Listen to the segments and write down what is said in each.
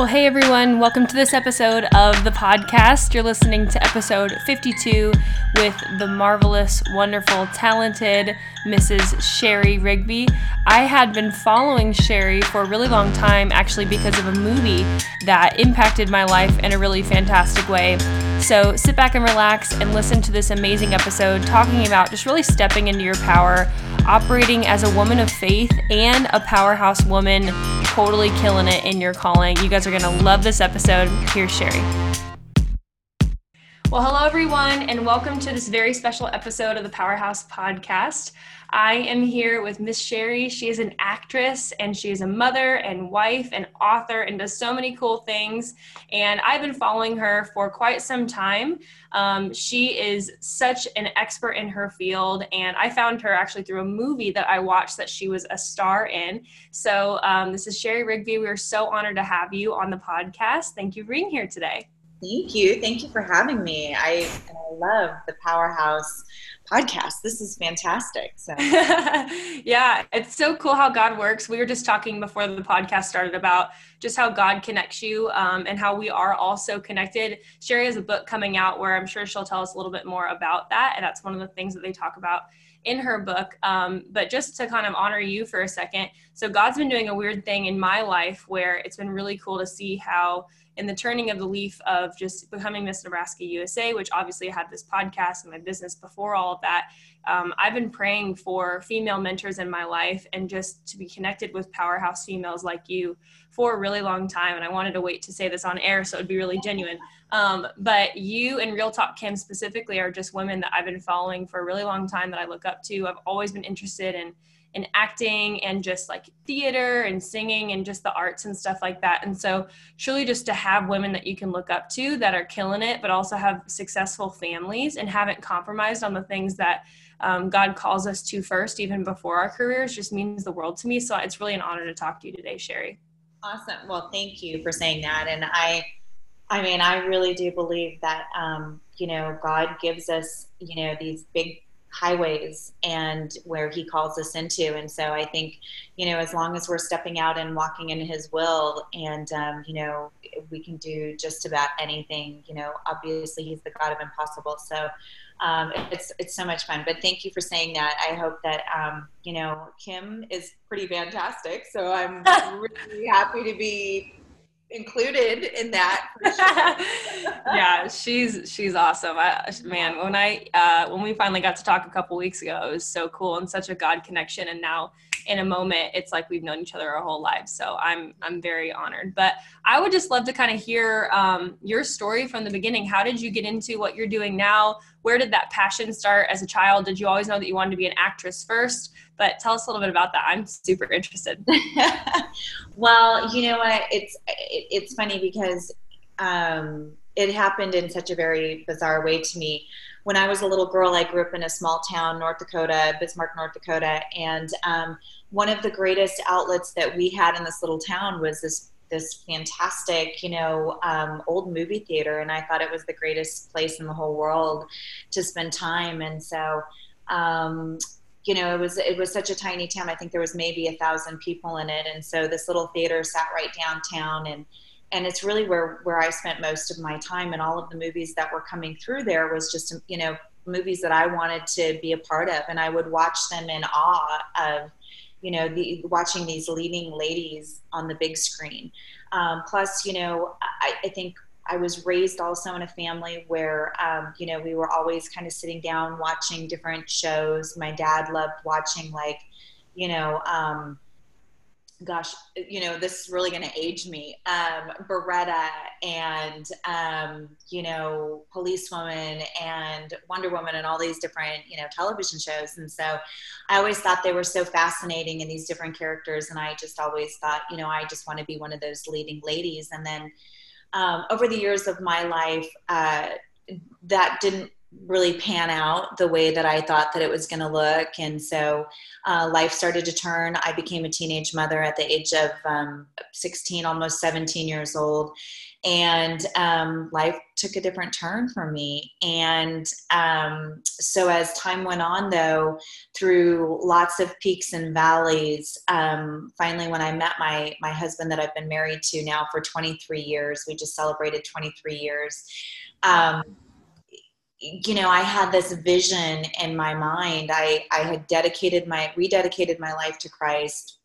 Well, hey everyone, welcome to this episode of the podcast. You're listening to episode 52 with the marvelous, wonderful, talented Mrs. Shari Rigby. I had been following Shari for a really long time, actually, because of a movie that impacted my life in a really fantastic way. So sit back and relax and listen to this amazing episode talking about just really stepping into your power, operating as a woman of faith and a powerhouse woman, totally killing it in your calling. You guys are going to love this episode. Here's Shari. Well, hello, everyone, and welcome to this very special episode of the Powerhouse Podcast. I am here with Miss Shari. She is an actress and she is a mother and wife and author and does so many cool things. And I've been following her for quite some time. Um, she is such an expert in her field, and I found her actually through a movie that I watched that she was a star in. So, um, this is Shari Rigby. We are so honored to have you on the podcast. Thank you for being here today. Thank you. Thank you for having me. I, I love the Powerhouse podcast. This is fantastic. So yeah, it's so cool how God works. We were just talking before the podcast started about just how God connects you um, and how we are also connected. Shari has a book coming out where I'm sure she'll tell us a little bit more about that, and that's one of the things that they talk about in her book. Um, but just to kind of honor you for a second, so God's been doing a weird thing in my life where it's been really cool to see how in the turning of the leaf of just becoming Miss Nebraska USA, which obviously I had this podcast and my business before all of that, um, I've been praying for female mentors in my life and just to be connected with powerhouse females like you for a really long time. And I wanted to wait to say this on air so it'd be really genuine. Um, but you and Real Talk Kim specifically are just women that I've been following for a really long time that I look up to. I've always been interested in in acting and just like theater and singing and just the arts and stuff like that. And so, truly, just to have women that you can look up to that are killing it, but also have successful families and haven't compromised on the things that um, God calls us to first, even before our careers, just means the world to me. So, it's really an honor to talk to you today, Shari. Awesome. Well, thank you for saying that. And I, I mean, I really do believe that, um, you know, God gives us, you know, these big highways and where he calls us into. And so i think you know as long as we're stepping out and walking in his will and um, you know we can do just about anything you know obviously he's the god of impossible. So um, it's it's so much fun. But thank you for saying that. I hope that um, you know kim is pretty fantastic. So i'm really happy to be included in that. Sure. yeah, she's she's awesome. I, man, when I uh, when we finally got to talk a couple weeks ago, it was so cool and such a God connection. And now, in a moment, it's like we've known each other our whole lives. So I'm I'm very honored. But I would just love to kind of hear um, your story from the beginning. How did you get into what you're doing now? Where did that passion start as a child? Did you always know that you wanted to be an actress first? But tell us a little bit about that. I'm super interested. well, you know what? It's it's funny because um, it happened in such a very bizarre way to me. When I was a little girl, I grew up in a small town, North Dakota, Bismarck, North Dakota, and um, one of the greatest outlets that we had in this little town was this this fantastic, you know, um, old movie theater, and I thought it was the greatest place in the whole world to spend time. And so, um, you know, it was it was such a tiny town. I think there was maybe a thousand people in it, and so this little theater sat right downtown, and and it's really where where I spent most of my time. And all of the movies that were coming through there was just you know movies that I wanted to be a part of, and I would watch them in awe of you know the watching these leading ladies on the big screen. Um, plus, you know, I, I think I was raised also in a family where, um, you know, we were always kind of sitting down watching different shows. My dad loved watching, like, you know, um, gosh, you know, this is really going to age me. Um, Baretta and, um, you know, Policewoman and Wonder Woman and all these different, you know, television shows. And so I always thought they were so fascinating and these different characters. And I just always thought, you know, I just want to be one of those leading ladies. And then, um, over the years of my life, uh, that didn't really pan out the way that I thought that it was going to look. And so uh, life started to turn. I became a teenage mother at the age of um, 16, almost 17 years old. And um, life took a different turn for me. And um, so as time went on, though, through lots of peaks and valleys, um, finally, when I met my my husband that I've been married to now for 23 years, we just celebrated 23 years. Um, you know, I had this vision in my mind. I, I had dedicated my, rededicated my life to Christ.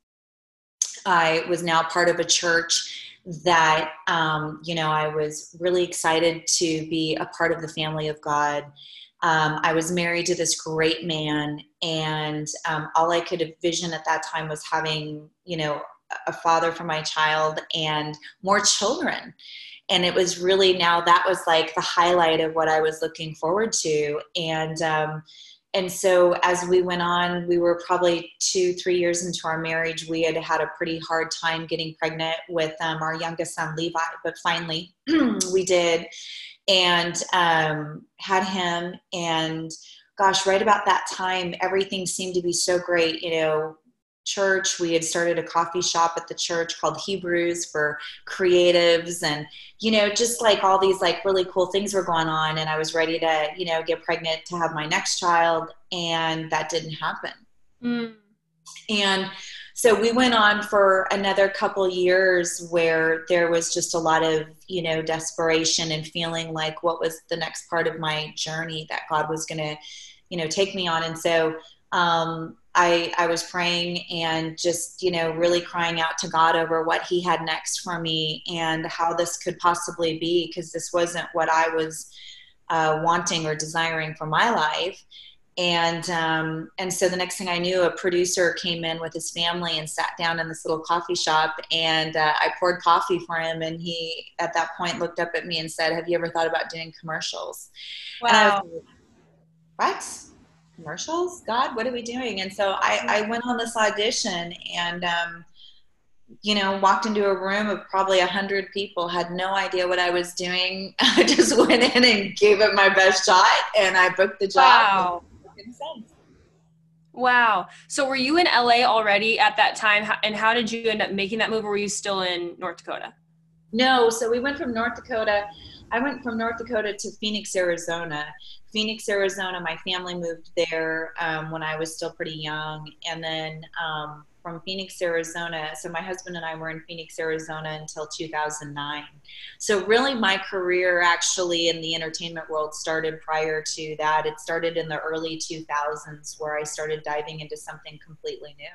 I was now part of a church that, um, you know, I was really excited to be a part of the family of God. Um, I was married to this great man, and um, all I could envision at that time was having, you know, a father for my child and more children and it was really now that was like the highlight of what I was looking forward to. And um, and so as we went on, we were probably two, three years into our marriage. We had had a pretty hard time getting pregnant with um, our youngest son, Levi, but finally we did, and um, had him. And gosh, right about that time, everything seemed to be so great. You know, church. We had started a coffee shop at the church called Hebrews for creatives and you know just like all these like really cool things were going on and I was ready to, you know, get pregnant to have my next child and that didn't happen. Mm. And so we went on for another couple years where there was just a lot of you know desperation and feeling like what was the next part of my journey that god was going to you know take me on and so um, I, I was praying and just, you know, really crying out to God over what He had next for me and how this could possibly be, because this wasn't what I was uh, wanting or desiring for my life. And um, and so the next thing I knew, a producer came in with his family and sat down in this little coffee shop, and uh, I poured coffee for him. And he, at that point, looked up at me and said, "Have you ever thought about doing commercials?" Wow. Like, what? Commercials? God what are we doing? And so i, I went on this audition and um, you know walked into a room of probably a hundred people had no idea what i was doing. I just went in and gave it my best shot and i booked the job. Wow. wow. So were you in la already at that time? And how did you end up making that move or were you still in north dakota? No. So we went from north dakota I went from North Dakota to Phoenix, Arizona. Phoenix, Arizona, my family moved there um, when I was still pretty young. And then um, from Phoenix, Arizona, so my husband and I were in Phoenix, Arizona until 2009. So, really, my career actually in the entertainment world started prior to that. It started in the early 2000s where I started diving into something completely new.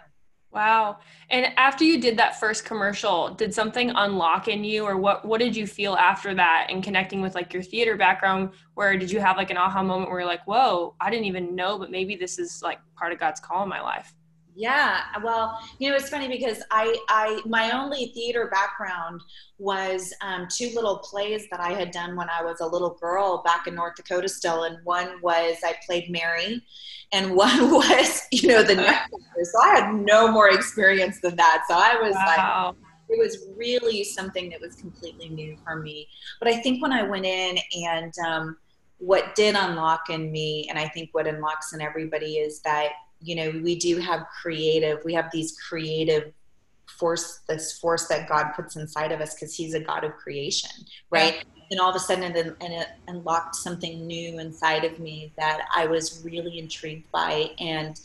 Wow. And after you did that first commercial, did something unlock in you or what what did you feel after that and connecting with like your theater background where did you have like an aha moment where you're like, "Whoa, I didn't even know, but maybe this is like part of God's call in my life." Yeah, well, you know, it's funny because I, I, my only theater background was um, two little plays that I had done when I was a little girl back in North Dakota still, and one was I played Mary, and one was, you know, the Nutcracker. So I had no more experience than that. So I was wow. like, it was really something that was completely new for me. But I think when I went in and um, what did unlock in me, and I think what unlocks in everybody is that you know we do have creative we have these creative force this force that god puts inside of us because he's a god of creation right yeah. and all of a sudden it, and it unlocked something new inside of me that i was really intrigued by and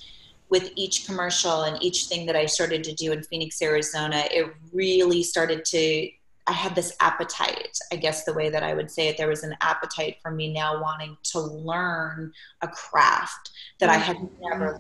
with each commercial and each thing that i started to do in phoenix arizona it really started to I had this appetite, I guess the way that I would say it. There was an appetite for me now wanting to learn a craft that I had mm-hmm. never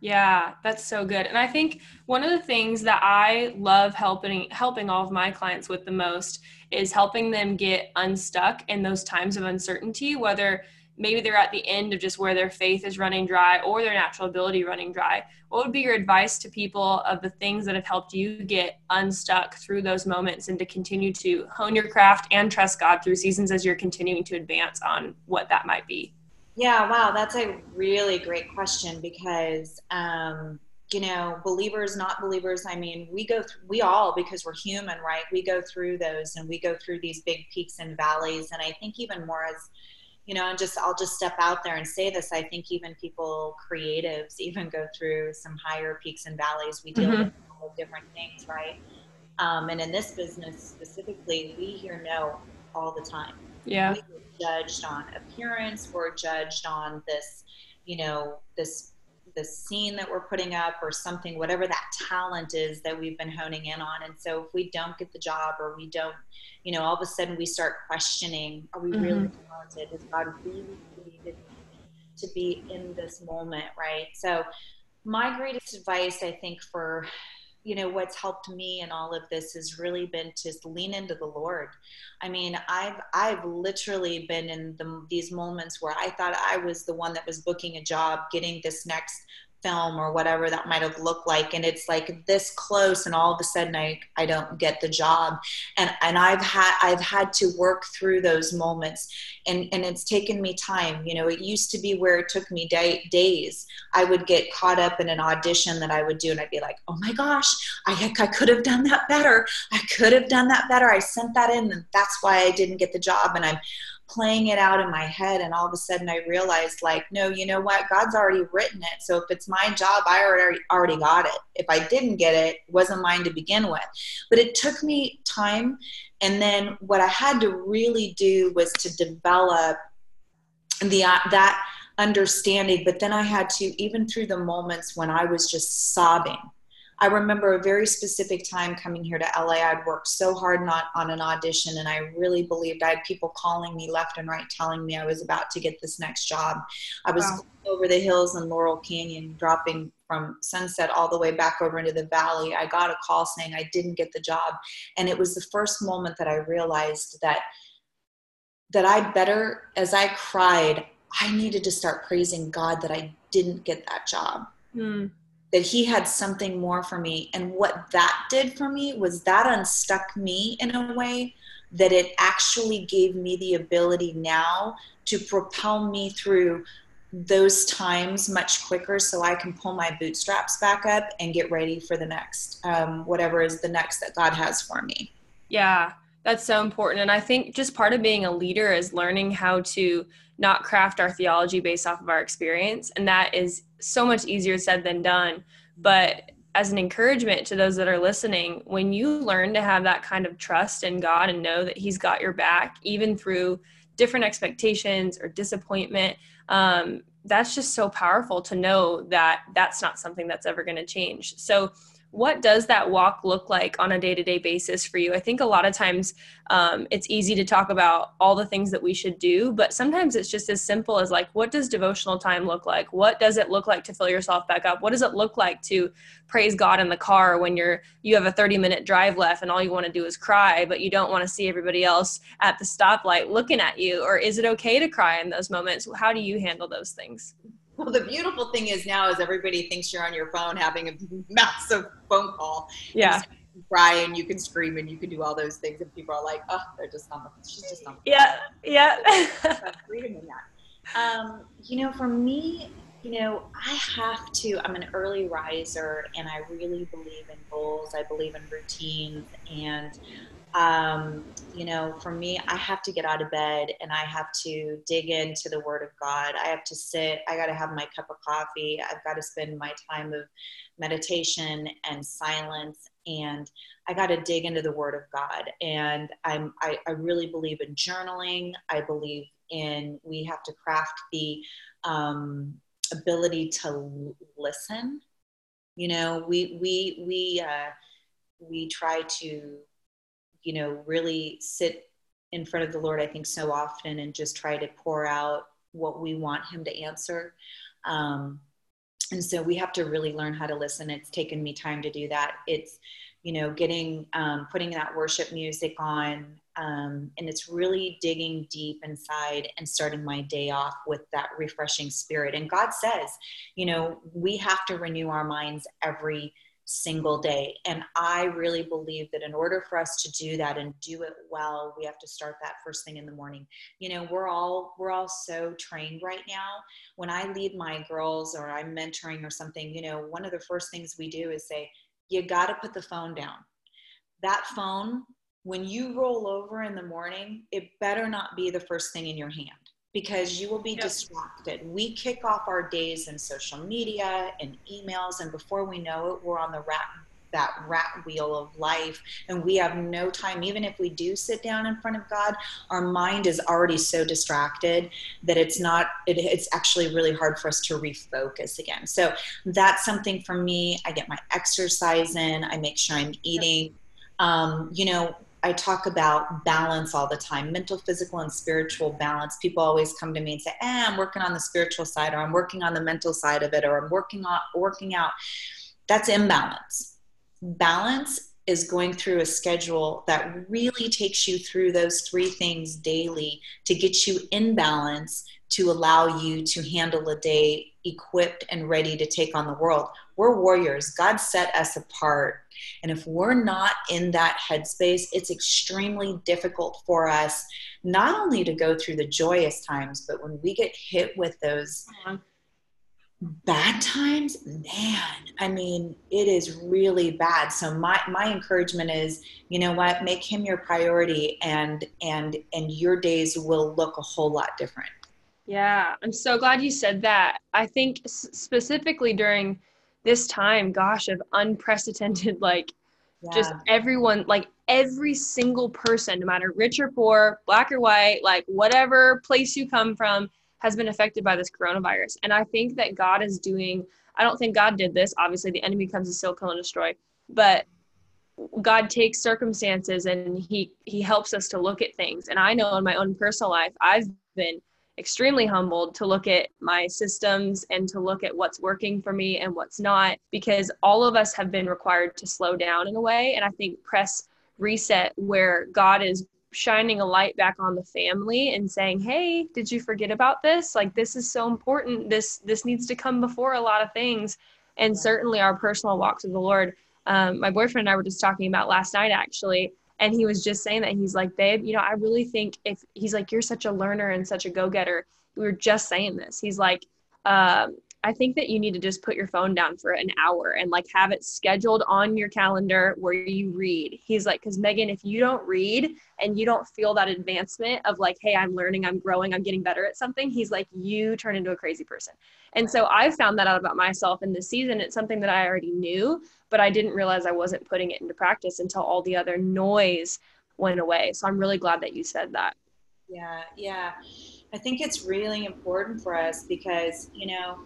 Yeah, that's so good. And I think one of the things that I love helping helping all of my clients with the most is helping them get unstuck in those times of uncertainty, whether maybe they're at the end of just where their faith is running dry or their natural ability running dry. What would be your advice to people of the things that have helped you get unstuck through those moments and to continue to hone your craft and trust God through seasons as you're continuing to advance on what that might be? Yeah, wow, that's a really great question because um, you know, believers, not believers. I mean, we go, through, we all, because we're human, right? We go through those, and we go through these big peaks and valleys. And I think even more as, you know, and just I'll just step out there and say this. I think even people, creatives, even go through some higher peaks and valleys. We deal mm-hmm. with all different things, right? Um, and in this business specifically, we hear no all the time. Yeah. We judged on appearance, we're judged on this, you know, this the scene that we're putting up or something whatever that talent is that we've been honing in on. And so if we don't get the job or we don't you know all of a sudden we start questioning are we mm-hmm. really talented? Is god really created me to be in this moment right? So my greatest advice i think for you know what's helped me in all of this has really been to lean into the lord. I mean i've i've literally been in the, these moments where i thought i was the one that was booking a job getting this next film or whatever that might have looked like. And it's like this close and all of a sudden I, I don't get the job. And and I've had I've had to work through those moments. And and it's taken me time. You know it used to be where it took me day, days. I would get caught up in an audition that I would do and I'd be like oh my gosh I, I could have done that better. I could have done that better. I sent that in and that's why I didn't get the job. And I'm playing it out in my head and all of a sudden i realized like no you know what? God's already written it. So if it's my job i already already got it. If i didn't get it, it wasn't mine to begin with. But it took me time. And then what i had to really do was to develop the uh, that understanding. But then i had to even through the moments when i was just sobbing I remember a very specific time coming here to LA. I'd worked so hard not on an audition, and I really believed I had people calling me left and right telling me I was about to get this next job. I was wow. over the hills in Laurel Canyon, dropping from Sunset all the way back over into the valley. I got a call saying I didn't get the job, and it was the first moment that I realized that that I better, as I cried, I needed to start praising God that I didn't get that job. Mm that he had something more for me. And what that did for me was that unstuck me in a way that it actually gave me the ability now to propel me through those times much quicker so I can pull my bootstraps back up and get ready for the next, um, whatever is the next that God has for me. Yeah, that's so important. And I think just part of being a leader is learning how to not craft our theology based off of our experience. And that is so much easier said than done. But as an encouragement to those that are listening, when you learn to have that kind of trust in God and know that He's got your back, even through different expectations or disappointment, um, that's just so powerful to know that that's not something that's ever going to change. So, what does that walk look like on a day-to-day basis for you? I think a lot of times um, it's easy to talk about all the things that we should do but sometimes it's just as simple as like what does devotional time look like? What does it look like to fill yourself back up? What does it look like to praise god in the car when you're you have a 30 minute drive left and all you want to do is cry but you don't want to see everybody else at the stoplight looking at you? Or is it okay to cry in those moments? How do you handle those things well, the beautiful thing is now is everybody thinks you're on your phone having a massive phone call. Yeah. You cry and you can scream and you can do all those things and people are like, oh, they're just on the she's just on the Yeah, yeah. freedom in that. Um, you know, for me, you know, I have to, I'm an early riser and I really believe in goals. I believe in routines and um, you know, for me, I have to get out of bed and I have to dig into the Word of God. I have to sit, I got to have my cup of coffee. I've got to spend my time of meditation and silence and I got to dig into the Word of God. And I'm, I, I really believe in journaling. I believe in we have to craft the um, ability to listen. You know, we we we uh, we try to you know, really sit in front of the Lord, I think, so often and just try to pour out what we want Him to answer. Um, and so we have to really learn how to listen. It's taken me time to do that. It's, you know, getting, um, putting that worship music on, um, and it's really digging deep inside and starting my day off with that refreshing spirit. And God says, you know, we have to renew our minds every single day. And I really believe that in order for us to do that and do it well, we have to start that first thing in the morning. You know, we're all we're all so trained right now. When I lead my girls or I'm mentoring or something, you know, one of the first things we do is say, you got to put the phone down. That phone, when you roll over in the morning, it better not be the first thing in your hand because you will be yep. distracted. We kick off our days in social media and emails, and before we know it, we're on the rat that rat wheel of life and we have no time. Even if we do sit down in front of god our mind is already so distracted that it's not it, it's actually really hard for us to refocus again. So that's something for me. I get my exercise in. I make sure i'm eating. Um, you know I talk about balance all the time, mental, physical, and spiritual balance. People always come to me and say, eh, I'm working on the spiritual side, or I'm working on the mental side of it, or I'm working on working out. That's imbalance. Balance is going through a schedule that really takes you through those three things daily to get you in balance to allow you to handle a day equipped and ready to take on the world. We're warriors. God set us apart. And if we're not in that headspace, it's extremely difficult for us not only to go through the joyous times, but when we get hit with those uh-huh. bad times, man, I mean, it is really bad. So my my encouragement is, you know what, make him your priority and and and your days will look a whole lot different. Yeah, I'm so glad you said that. I think specifically during this time, gosh, of unprecedented, like yeah. just everyone, like every single person, no matter rich or poor, black or white, like whatever place you come from, has been affected by this coronavirus. And I think that God is doing, I don't think God did this. Obviously, the enemy comes to still kill and destroy, but God takes circumstances and he he helps us to look at things. And I know in my own personal life, I've been extremely humbled to look at my systems and to look at what's working for me and what's not because all of us have been required to slow down in a way. And i think press reset where god is shining a light back on the family and saying hey did you forget about this? Like this is so important. This this needs to come before a lot of things. And certainly our personal walks with the lord. Um, my boyfriend and i were just talking about last night actually and he was just saying that he's like babe you know i really think if he's like you're such a learner and such a go-getter we were just saying this he's like um, I think that you need to just put your phone down for an hour and like have it scheduled on your calendar where you read. He's like, because Megan, if you don't read and you don't feel that advancement of like, hey, I'm learning, I'm growing, I'm getting better at something, he's like, you turn into a crazy person. And so I found that out about myself in this season. It's something that I already knew, but I didn't realize I wasn't putting it into practice until all the other noise went away. So I'm really glad that you said that. Yeah, yeah. I think it's really important for us because, you know,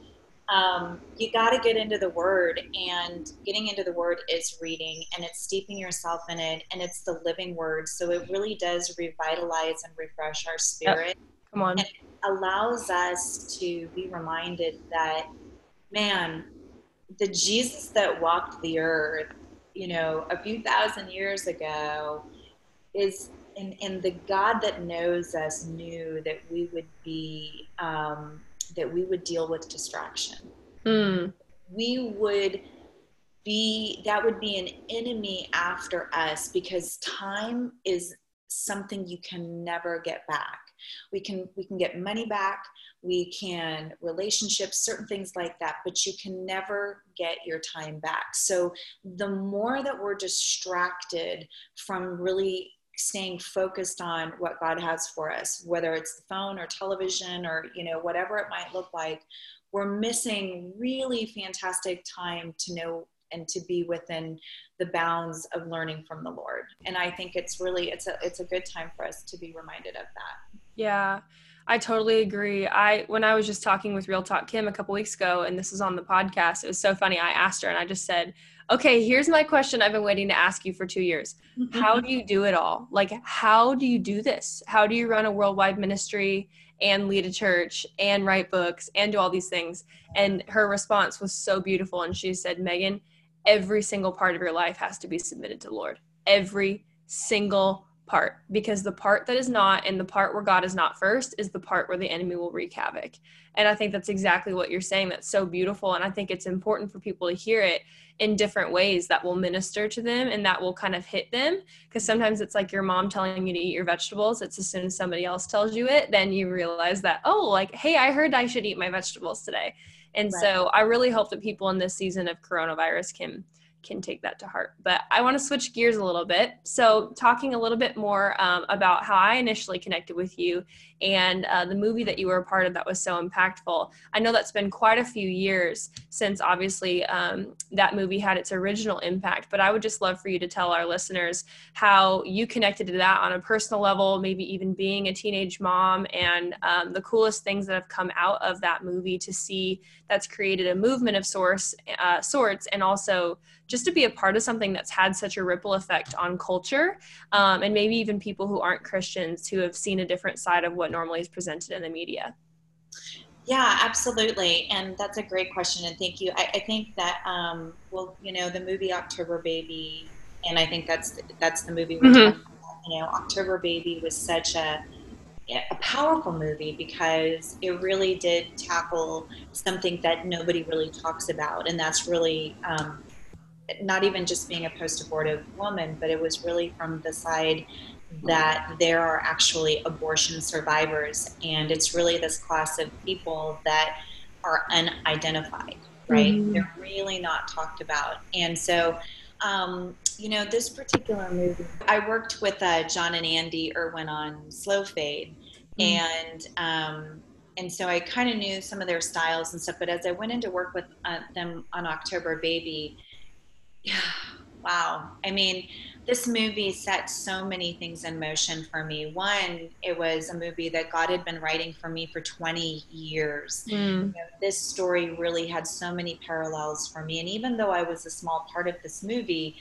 um, you got to get into the word and getting into the word is reading and it's steeping yourself in it and it's the living word so it really does revitalize and refresh our spirit yep. come on and allows us to be reminded that man the jesus that walked the earth you know a few thousand years ago is and, and the god that knows us knew that we would be um, that we would deal with distraction. Mm. We would be, that would be an enemy after us because time is something you can never get back. We can, we can get money back, we can relationships, certain things like that, but you can never get your time back. So the more that we're distracted from really staying focused on what God has for us, whether it's the phone or television or, you know, whatever it might look like, we're missing really fantastic time to know and to be within the bounds of learning from the Lord. And I think it's really it's a it's a good time for us to be reminded of that. Yeah. I totally agree. I when I was just talking with Real Talk Kim a couple weeks ago and this is on the podcast, it was so funny. I asked her and I just said, okay, here's my question I've been waiting to ask you for two years. Mm-hmm. How do you do it all? Like, how do you do this? How do you run a worldwide ministry and lead a church and write books and do all these things? And her response was so beautiful. And she said, Megan, every single part of your life has to be submitted to Lord. Every single part because the part that is not and the part where God is not first is the part where the enemy will wreak havoc. And I think that's exactly what you're saying. That's so beautiful. And I think it's important for people to hear it in different ways that will minister to them and that will kind of hit them. Because sometimes it's like your mom telling you to eat your vegetables. It's as soon as somebody else tells you it, then you realize that, oh, like, hey, I heard I should eat my vegetables today. And right. so I really hope that people in this season of coronavirus can can take that to heart. But I want to switch gears a little bit. So, talking a little bit more um, about how I initially connected with you and uh, the movie that you were a part of that was so impactful. I know that's been quite a few years since obviously um, that movie had its original impact, but I would just love for you to tell our listeners how you connected to that on a personal level, maybe even being a teenage mom, and um, the coolest things that have come out of that movie to see that's created a movement of source, uh, sorts and also just to be a part of something that's had such a ripple effect on culture um, and maybe even people who aren't Christians who have seen a different side of what normally is presented in the media. Yeah, absolutely. And that's a great question. And thank you. I, I think that, um, well, you know, the movie October Baby, and I think that's, that's the movie we're mm-hmm. talking about, you know, October Baby was such a, a powerful movie because it really did tackle something that nobody really talks about, and that's really um, not even just being a post-abortive woman, but it was really from the side that there are actually abortion survivors, and it's really this class of people that are unidentified, right? Mm-hmm. They're really not talked about, and so. Um, you know, this particular movie, I worked with uh, Jon and Andy Erwin on Slow Fade, mm-hmm. and um, and so I kind of knew some of their styles and stuff. But as I went into work with uh, them on October Baby, yeah, wow. I mean, this movie set so many things in motion for me. One, it was a movie that God had been writing for me for 20 years. Mm. You know, this story really had so many parallels for me. And even though I was a small part of this movie,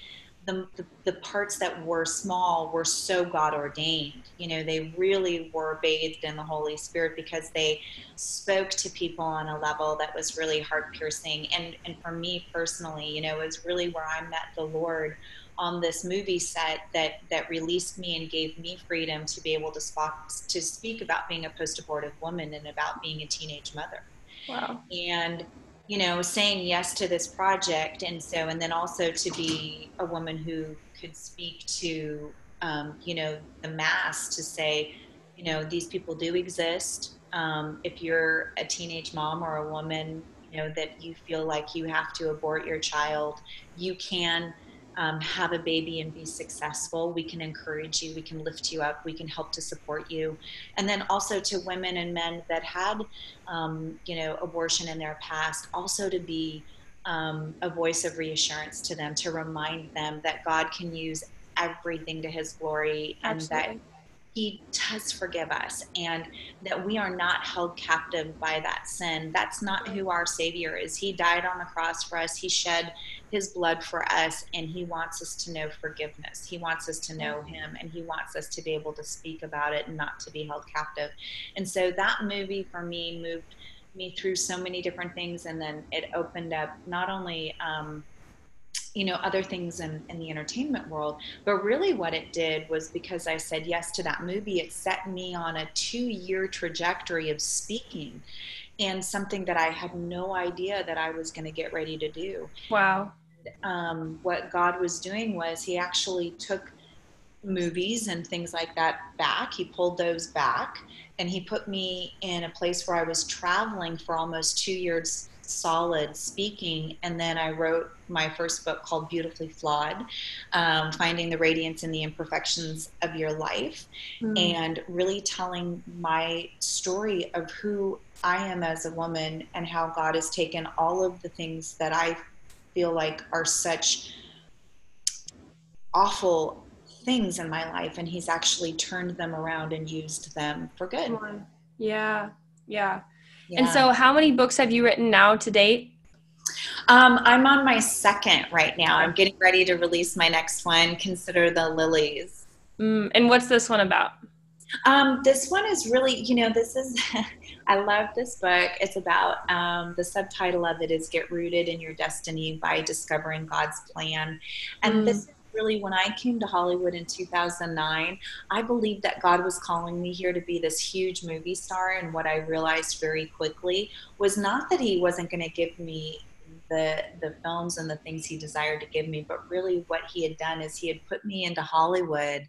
the, the, the, parts that were small were so God ordained. You know, they really were bathed in the Holy Spirit because they spoke to people on a level that was really heart piercing. And, and for me personally, you know, it was really where I met the Lord on this movie set that, that released me and gave me freedom to be able to, speak to speak about being a post abortive woman and about being a teenage mother. Wow. And you know, saying yes to this project. And so, and then also to be a woman who could speak to, um, you know, the mass to say, you know, these people do exist. Um, if you're a teenage mom or a woman, you know, that you feel like you have to abort your child, you can um, have a baby and be successful. We can encourage you, we can lift you up, we can help to support you. And then also to women and men that had, um, you know, abortion in their past, also to be um, a voice of reassurance to them, to remind them that God can use everything to his glory and that he does forgive us and that we are not held captive by that sin. That's not who our Savior is. He died on the cross for us, He shed His blood for us, and He wants us to know forgiveness. He wants us to know Him, and He wants us to be able to speak about it and not to be held captive. And so that movie for me moved me through so many different things, and then it opened up not only. Um, you know other things in, in the entertainment world but really what it did was because i said yes to that movie it set me on a two year trajectory of speaking and something that i had no idea that i was going to get ready to do wow um, what god was doing was he actually took movies and things like that back he pulled those back and he put me in a place where i was traveling for almost two years solid speaking. And then I wrote my first book called Beautifully Flawed um, Finding the Radiance in the Imperfections of Your Life, mm. and really telling my story of who I am as a woman and how God has taken all of the things that I feel like are such awful things in my life and he's actually turned them around and used them for good. Yeah. Yeah. And so, how many books have you written now to date? Um, I'm on my second right now. I'm getting ready to release my next one, Consider the Lilies. Mm, and what's this one about? Um, this one is really, you know, this is, I love this book. It's about, um, the subtitle of it is Get Rooted in Your Destiny by Discovering God's Plan. And mm. this really when I came to Hollywood in 2009, I believed that God was calling me here to be this huge movie star. And what I realized very quickly was not that He wasn't going to give me the the films and the things he desired to give me but really what he had done is he had put me into hollywood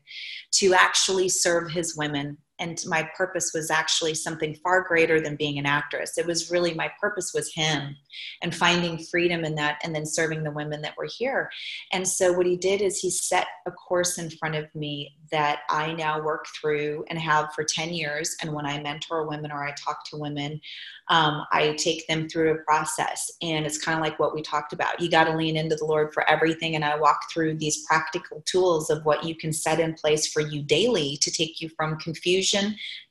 to actually serve his women and my purpose was actually something far greater than being an actress it was really my purpose was him and finding freedom in that and then serving the women that were here and so what he did is he set a course in front of me that i now work through and have for 10 years and when i mentor women or i talk to women um, I take them through a process. And it's kind of like what we talked about. You got to lean into the Lord for everything. And I walk through these practical tools of what you can set in place for you daily to take you from confusion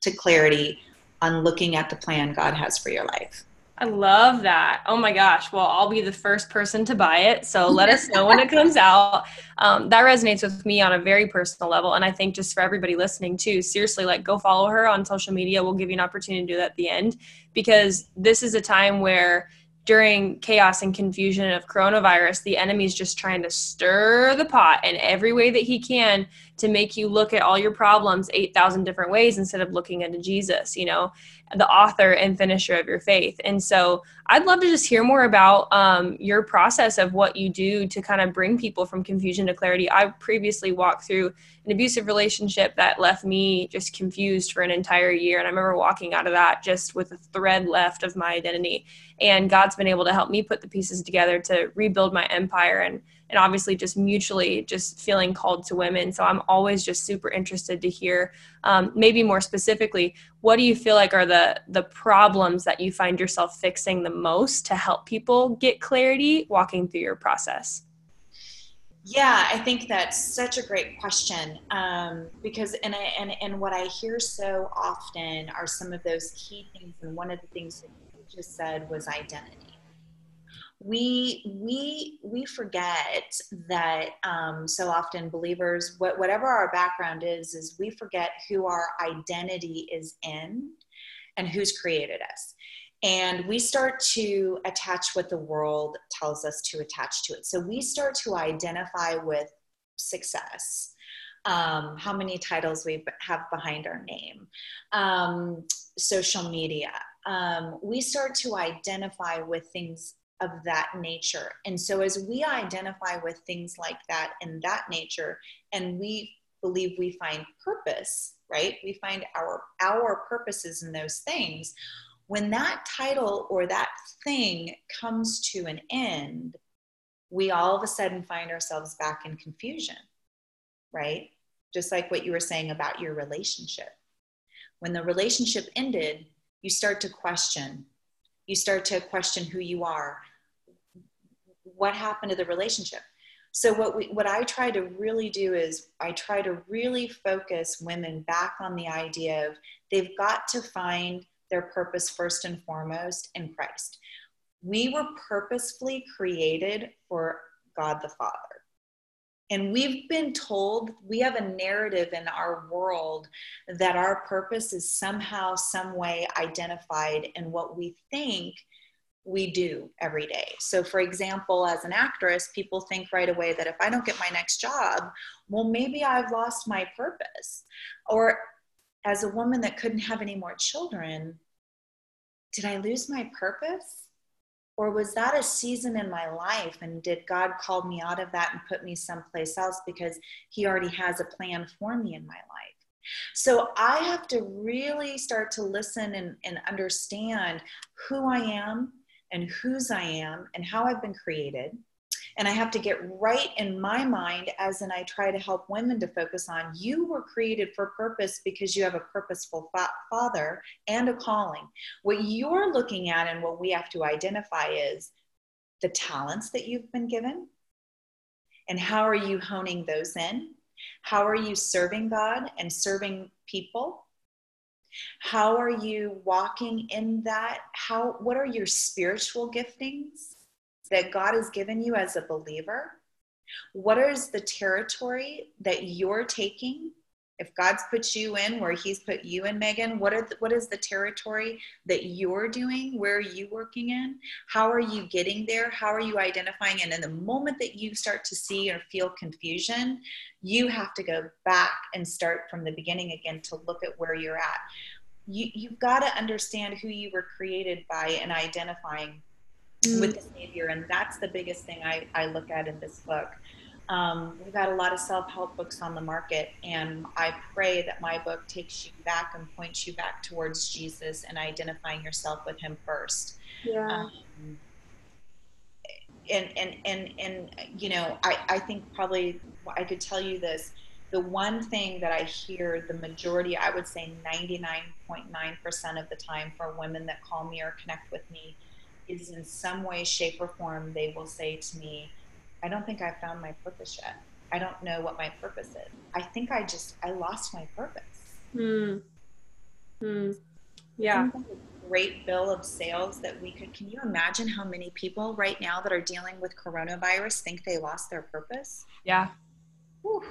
to clarity on looking at the plan God has for your life. I love that. Oh my gosh. Well, I'll be the first person to buy it. So let us know when it comes out. Um, that resonates with me on a very personal level. And I think just for everybody listening too, seriously, like go follow her on social media. We'll give you an opportunity to do that at the end because this is a time where during chaos and confusion of coronavirus, the enemy's just trying to stir the pot in every way that he can to make you look at all your problems 8,000 different ways instead of looking into Jesus, you know, the author and finisher of your faith. And so I'd love to just hear more about um, your process of what you do to kind of bring people from confusion to clarity. I previously walked through an abusive relationship that left me just confused for an entire year. And I remember walking out of that just with a thread left of my identity. And God's been able to help me put the pieces together to rebuild my empire and and obviously just mutually just feeling called to women. So I'm always just super interested to hear, um, maybe more specifically, what do you feel like are the the problems that you find yourself fixing the most to help people get clarity walking through your process? Yeah, I think that's such a great question um, because and, and and what I hear so often are some of those key things, and one of the things that you just said was identity we we we forget that um, so often believers what, whatever our background is is we forget who our identity is in and who's created us. And we start to attach what the world tells us to attach to it. So we start to identify with success. Um, how many titles we have behind our name. Um, social media. Um, we start to identify with things of that nature. And so, as we identify with things like that in that nature, and we believe we find purpose, right? We find our our purposes in those things. When that title or that thing comes to an end, we all of a sudden find ourselves back in confusion, right? Just like what you were saying about your relationship. When the relationship ended, you start to question. You start to question who you are what happened to the relationship. So what we what i try to really do is i try to really focus women back on the idea of they've got to find their purpose first and foremost in christ. We were purposefully created for god the father. And we've been told we have a narrative in our world that our purpose is somehow some way identified in what we think we do every day. So, for example, as an actress, people think right away that if I don't get my next job, well, maybe I've lost my purpose. Or as a woman that couldn't have any more children, did I lose my purpose? Or was that a season in my life? And did God call me out of that and put me someplace else because He already has a plan for me in my life? So I have to really start to listen and, and understand who I am and whose I am and how I've been created. And I have to get right in my mind as in I try to help women to focus on you were created for purpose because you have a purposeful fa- father and a calling. What you're looking at and what we have to identify is the talents that you've been given and how are you honing those in? How are you serving God and serving people? How are you walking in that? How what are your spiritual giftings that God has given you as a believer? What is the territory that you're taking? If God's put you in where He's put you in, Megan, what are the, what is the territory that you're doing? Where are you working in? How are you getting there? How are you identifying? And in the moment that you start to see or feel confusion, you have to go back and start from the beginning again to look at where you're at. You, you've got to understand who you were created by and identifying mm. with the Savior. And that's the biggest thing I, I look at in this book. Um, we've got a lot of self-help books on the market, and I pray that my book takes you back and points you back towards Jesus and identifying yourself with Him first. Yeah. Um, and and and and you know, I I think probably I could tell you this. The one thing that I hear the majority, I would say 99.9% of the time for women that call me or connect with me, is in some way, shape, or form, they will say to me, I don't think I've found my purpose yet. I don't know what my purpose is. I think I just, I lost my purpose. Hmm. Hmm. Yeah. Great bill of sales that we could. Can you imagine how many people right now that are dealing with coronavirus think they lost their purpose? Yeah. Whew.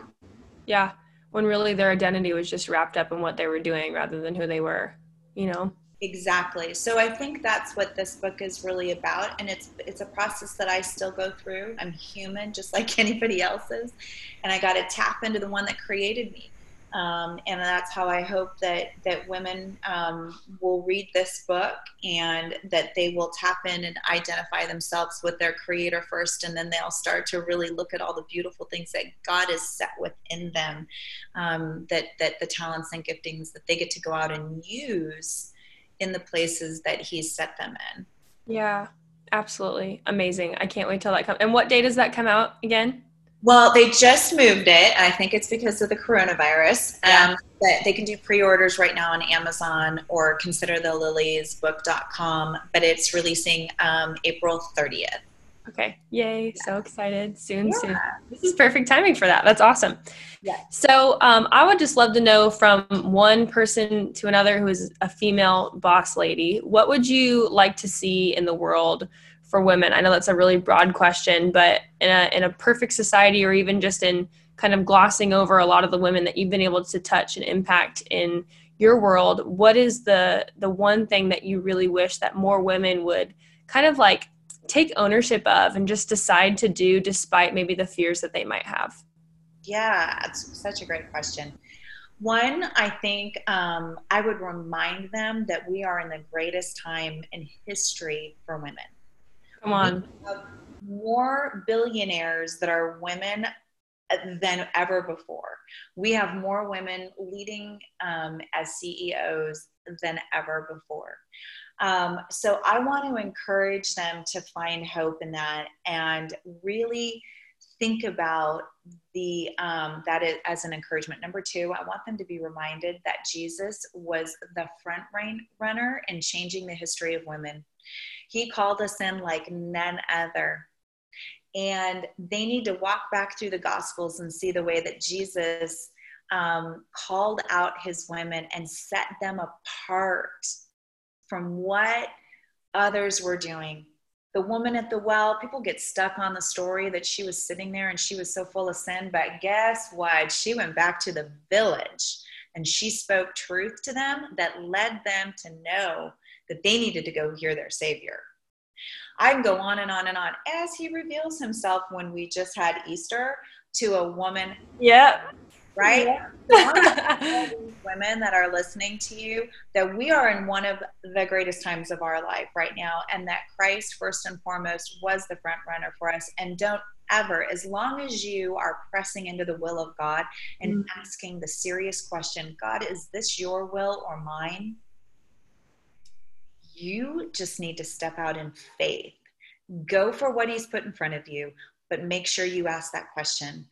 Yeah. When really their identity was just wrapped up in what they were doing rather than who they were, you know? Exactly. So I think that's what this book is really about, and it's it's a process that I still go through. I'm human, just like anybody else is, and I got to tap into the one that created me. Um, and that's how I hope that that women um, will read this book and that they will tap in and identify themselves with their creator first, and then they'll start to really look at all the beautiful things that God has set within them, um, that that the talents and giftings that they get to go out and use in the places that He's set them in. Yeah, absolutely amazing. I can't wait till that comes. And what day does that come out again? Well, they just moved it. I think it's because of the coronavirus. Yeah. Um, but they can do pre-orders right now on Amazon or consider the liliesbook.com. But it's releasing um, April 30th. Okay. Yay. So excited. Soon, Yeah. soon. This is perfect timing for that. That's awesome. Yeah. So um, I would just love to know from one person to another who is a female boss lady, what would you like to see in the world for women? I know that's a really broad question, but in a, in a perfect society or even just in kind of glossing over a lot of the women that you've been able to touch and impact in your world, what is the the one thing that you really wish that more women would kind of like take ownership of and just decide to do despite maybe the fears that they might have? Yeah, that's such a great question. One, I think um, I would remind them that we are in the greatest time in history for women. Come on. We have more billionaires that are women than ever before. We have more women leading um, as CEOs than ever before. Um, so I want to encourage them to find hope in that and really think about the um, that is, as an encouragement. Number two, I want them to be reminded that Jesus was the front runner in changing the history of women. He called us in like none other. And they need to walk back through the Gospels and see the way that Jesus um, called out his women and set them apart from what others were doing. The woman at the well, people get stuck on the story that she was sitting there and she was so full of sin. But guess what? She went back to the village and she spoke truth to them that led them to know that they needed to go hear their Savior. I can go on and on and on as he reveals himself when we just had Easter to a woman, Yep. Right? Yeah. So I want to tell these women that are listening to you that we are in one of the greatest times of our life right now, and that Christ, first and foremost, was the front runner for us. And don't ever, as long as you are pressing into the will of God and Mhm. asking the serious question, God, is this your will or mine? You just need to step out in faith. Go for what He's put in front of you, but make sure you ask that question.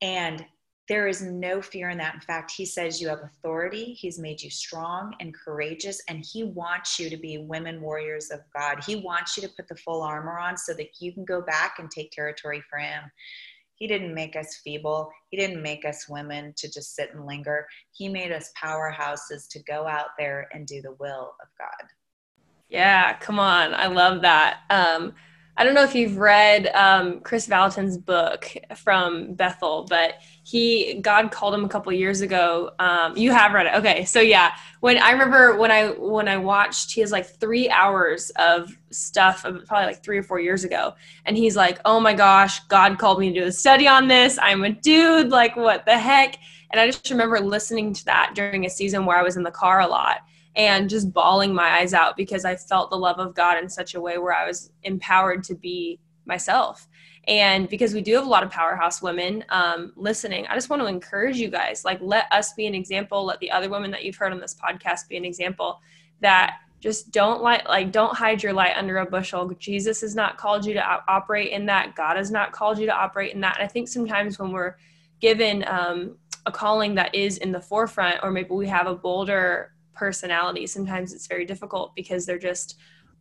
And there is no fear in that. In fact, He says you have authority. He's made you strong and courageous, and He wants you to be women warriors of God. He wants you to put the full armor on so that you can go back and take territory for Him. He didn't make us feeble. He didn't make us women to just sit and linger. He made us powerhouses to go out there and do the will of God. Yeah, come on. I love that. Um, I don't know if you've read um, Kris Vallotton's book from Bethel, but he God called him a couple years ago. Um, you have read it, okay? So yeah, when I remember when I when I watched, he has like three hours of stuff, probably like three or four years ago, and he's like, "Oh my gosh, God called me to do a study on this. I'm a dude. Like, what the heck?" And I just remember listening to that during a season where I was in the car a lot and just bawling my eyes out because I felt the love of God in such a way where I was empowered to be myself. And because we do have a lot of powerhouse women um, listening, I just want to encourage you guys like, let us be an example. Let the other women that you've heard on this podcast be an example that just don't like like don't hide your light under a bushel jesus has not called you to operate in that god has not called you to operate in that and i think sometimes when we're given um, a calling that is in the forefront or maybe we have a bolder personality sometimes it's very difficult because they're just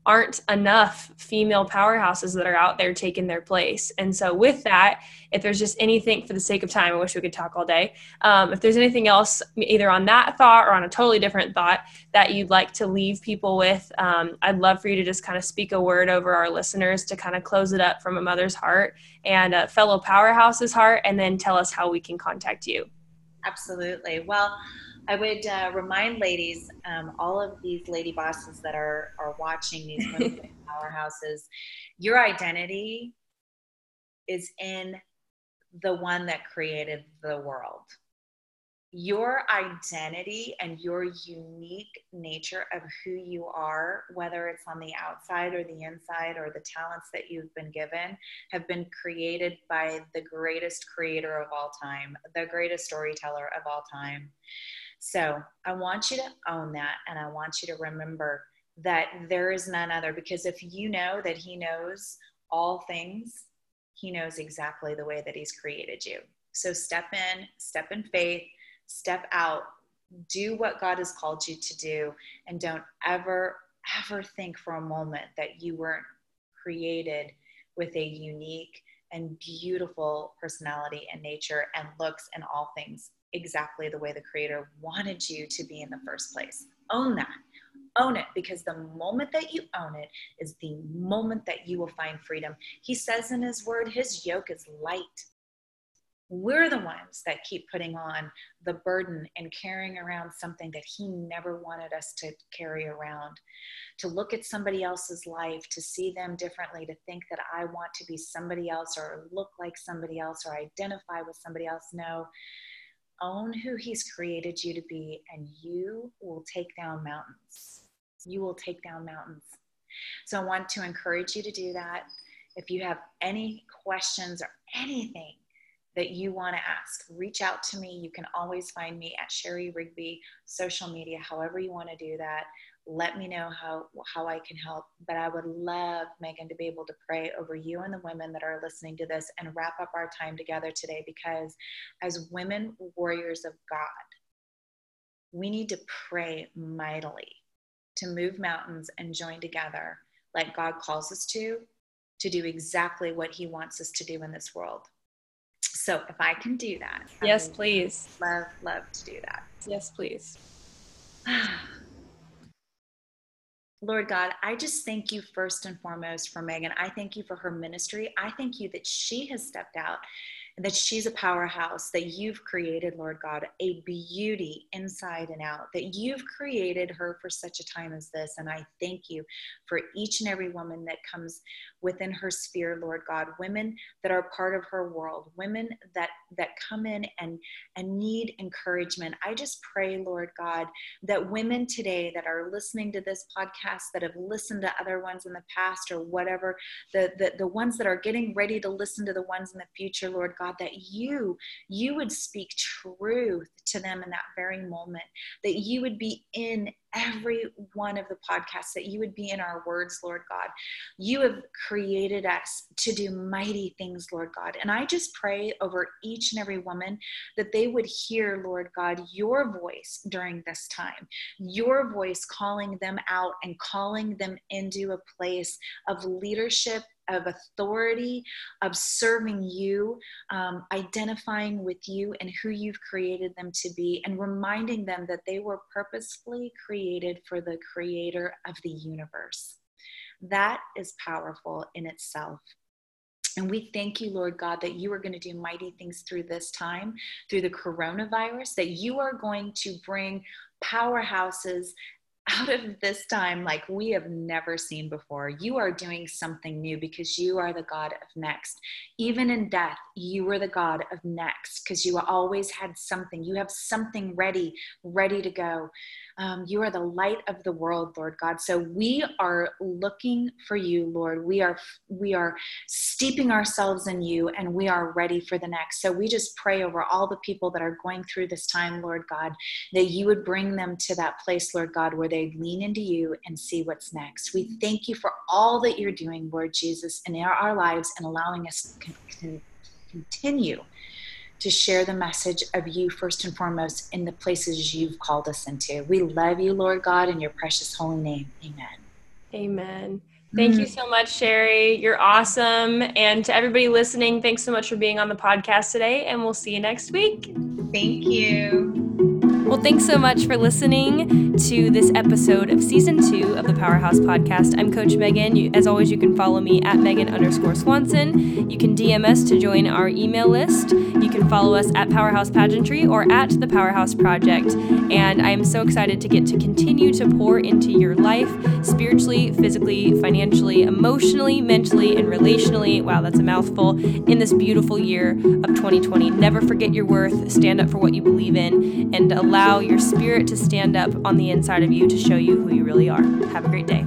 aren't enough female powerhouses that are out there taking their place. And so, with that, if there's just anything for the sake of time, I wish we could talk all day. Um, if there's anything else, either on that thought or on a totally different thought that you'd like to leave people with, um, I'd love for you to just kind of speak a word over our listeners to kind of close it up from a mother's heart and a fellow powerhouse's heart, and then tell us how we can contact you. Absolutely. Well, I would uh, remind ladies, um, all of these lady bosses that are are watching these powerhouses, your identity is in the one that created the world. Your identity and your unique nature of who you are, whether it's on the outside or the inside or the talents that you've been given, have been created by the greatest creator of all time, the greatest storyteller of all time. So I want you to own that and I want you to remember that there is none other because if you know that He knows all things, He knows exactly the way that He's created you. So step in, step in faith, step out, do what God has called you to do, and don't ever, ever think for a moment that you weren't created with a unique and beautiful personality and nature and looks and all things exactly the way the creator wanted you to be in the first place. Own that. Own it because the moment that you own it is the moment that you will find freedom. He says in his word, his yoke is light. We're the ones that keep putting on the burden and carrying around something that he never wanted us to carry around. To look at somebody else's life, to see them differently, to think that I want to be somebody else or look like somebody else or identify with somebody else. No, own who He's created you to be, and you will take down mountains. You will take down mountains. So I want to encourage you to do that. If you have any questions or anything that you want to ask, reach out to me. You can always find me at Shari Rigby, social media, however you want to do that let me know how how I can help. But I would love Megan to be able to pray over you and the women that are listening to this and wrap up our time together today because as women warriors of God, we need to pray mightily to move mountains and join together like God calls us to to do exactly what he wants us to do in this world. So if I can do that. Yes, please. Love love to do that. Yes, please. Lord God, I just thank you first and foremost for Megan. I thank you for her ministry. I thank you that she has stepped out and that she's a powerhouse, that you've created, Lord God, a beauty inside and out, that you've created her for such a time as this. And I thank you for each and every woman that comes within her sphere, Lord God, women that are part of her world, women that that come in and and need encouragement. I just pray, Lord God, that women today that are listening to this podcast, that have listened to other ones in the past or whatever, the the, the ones that are getting ready to listen to the ones in the future, Lord God, that you you would speak truth to them in that very moment, that you would be in every one of the podcasts, that you would be in our words, Lord God. You have created us to do mighty things, Lord God. And I just pray over each and every woman that they would hear, Lord God, your voice during this time, your voice calling them out and calling them into a place of leadership of authority, of serving you, um, identifying with you and who you've created them to be, and reminding them that they were purposefully created for the creator of the universe. That is powerful in itself. And we thank you, Lord God, that you are going to do mighty things through this time, through the coronavirus, that you are going to bring powerhouses out of this time like we have never seen before. You are doing something new because you are the God of next. Even in death, you were the God of next because you always had something. You have something ready, ready to go. Um, you are the light of the world, Lord God. So we are looking for you, Lord. We are we are steeping ourselves in you, and we are ready for the next. So we just pray over all the people that are going through this time, Lord God, that you would bring them to that place, Lord God, where they lean into you and see what's next. We thank you for all that you're doing, Lord Jesus, in our lives and allowing us to continue to share the message of you first and foremost in the places you've called us into. We love you, Lord God, in your precious holy name. Amen. Amen. Thank you mm. so much, Shari. You're awesome. And to everybody listening, thanks so much for being on the podcast today, and we'll see you next week. Thank you. Well, thanks so much for listening to this episode of season two of the Powerhouse Podcast. I'm Coach Megan. As always, you can follow me at Megan underscore Swanson. You can DM us to join our email list. You can follow us at Powerhouse Pageantry or at the Powerhouse Project. And I am so excited to get to continue to pour into your life spiritually, physically, financially, emotionally, mentally, and relationally. Wow, that's a mouthful. In this beautiful year of 2020. Never forget your worth, stand up for what you believe in, and allow your spirit to stand up on the inside of you to show you who you really are. Have a great day.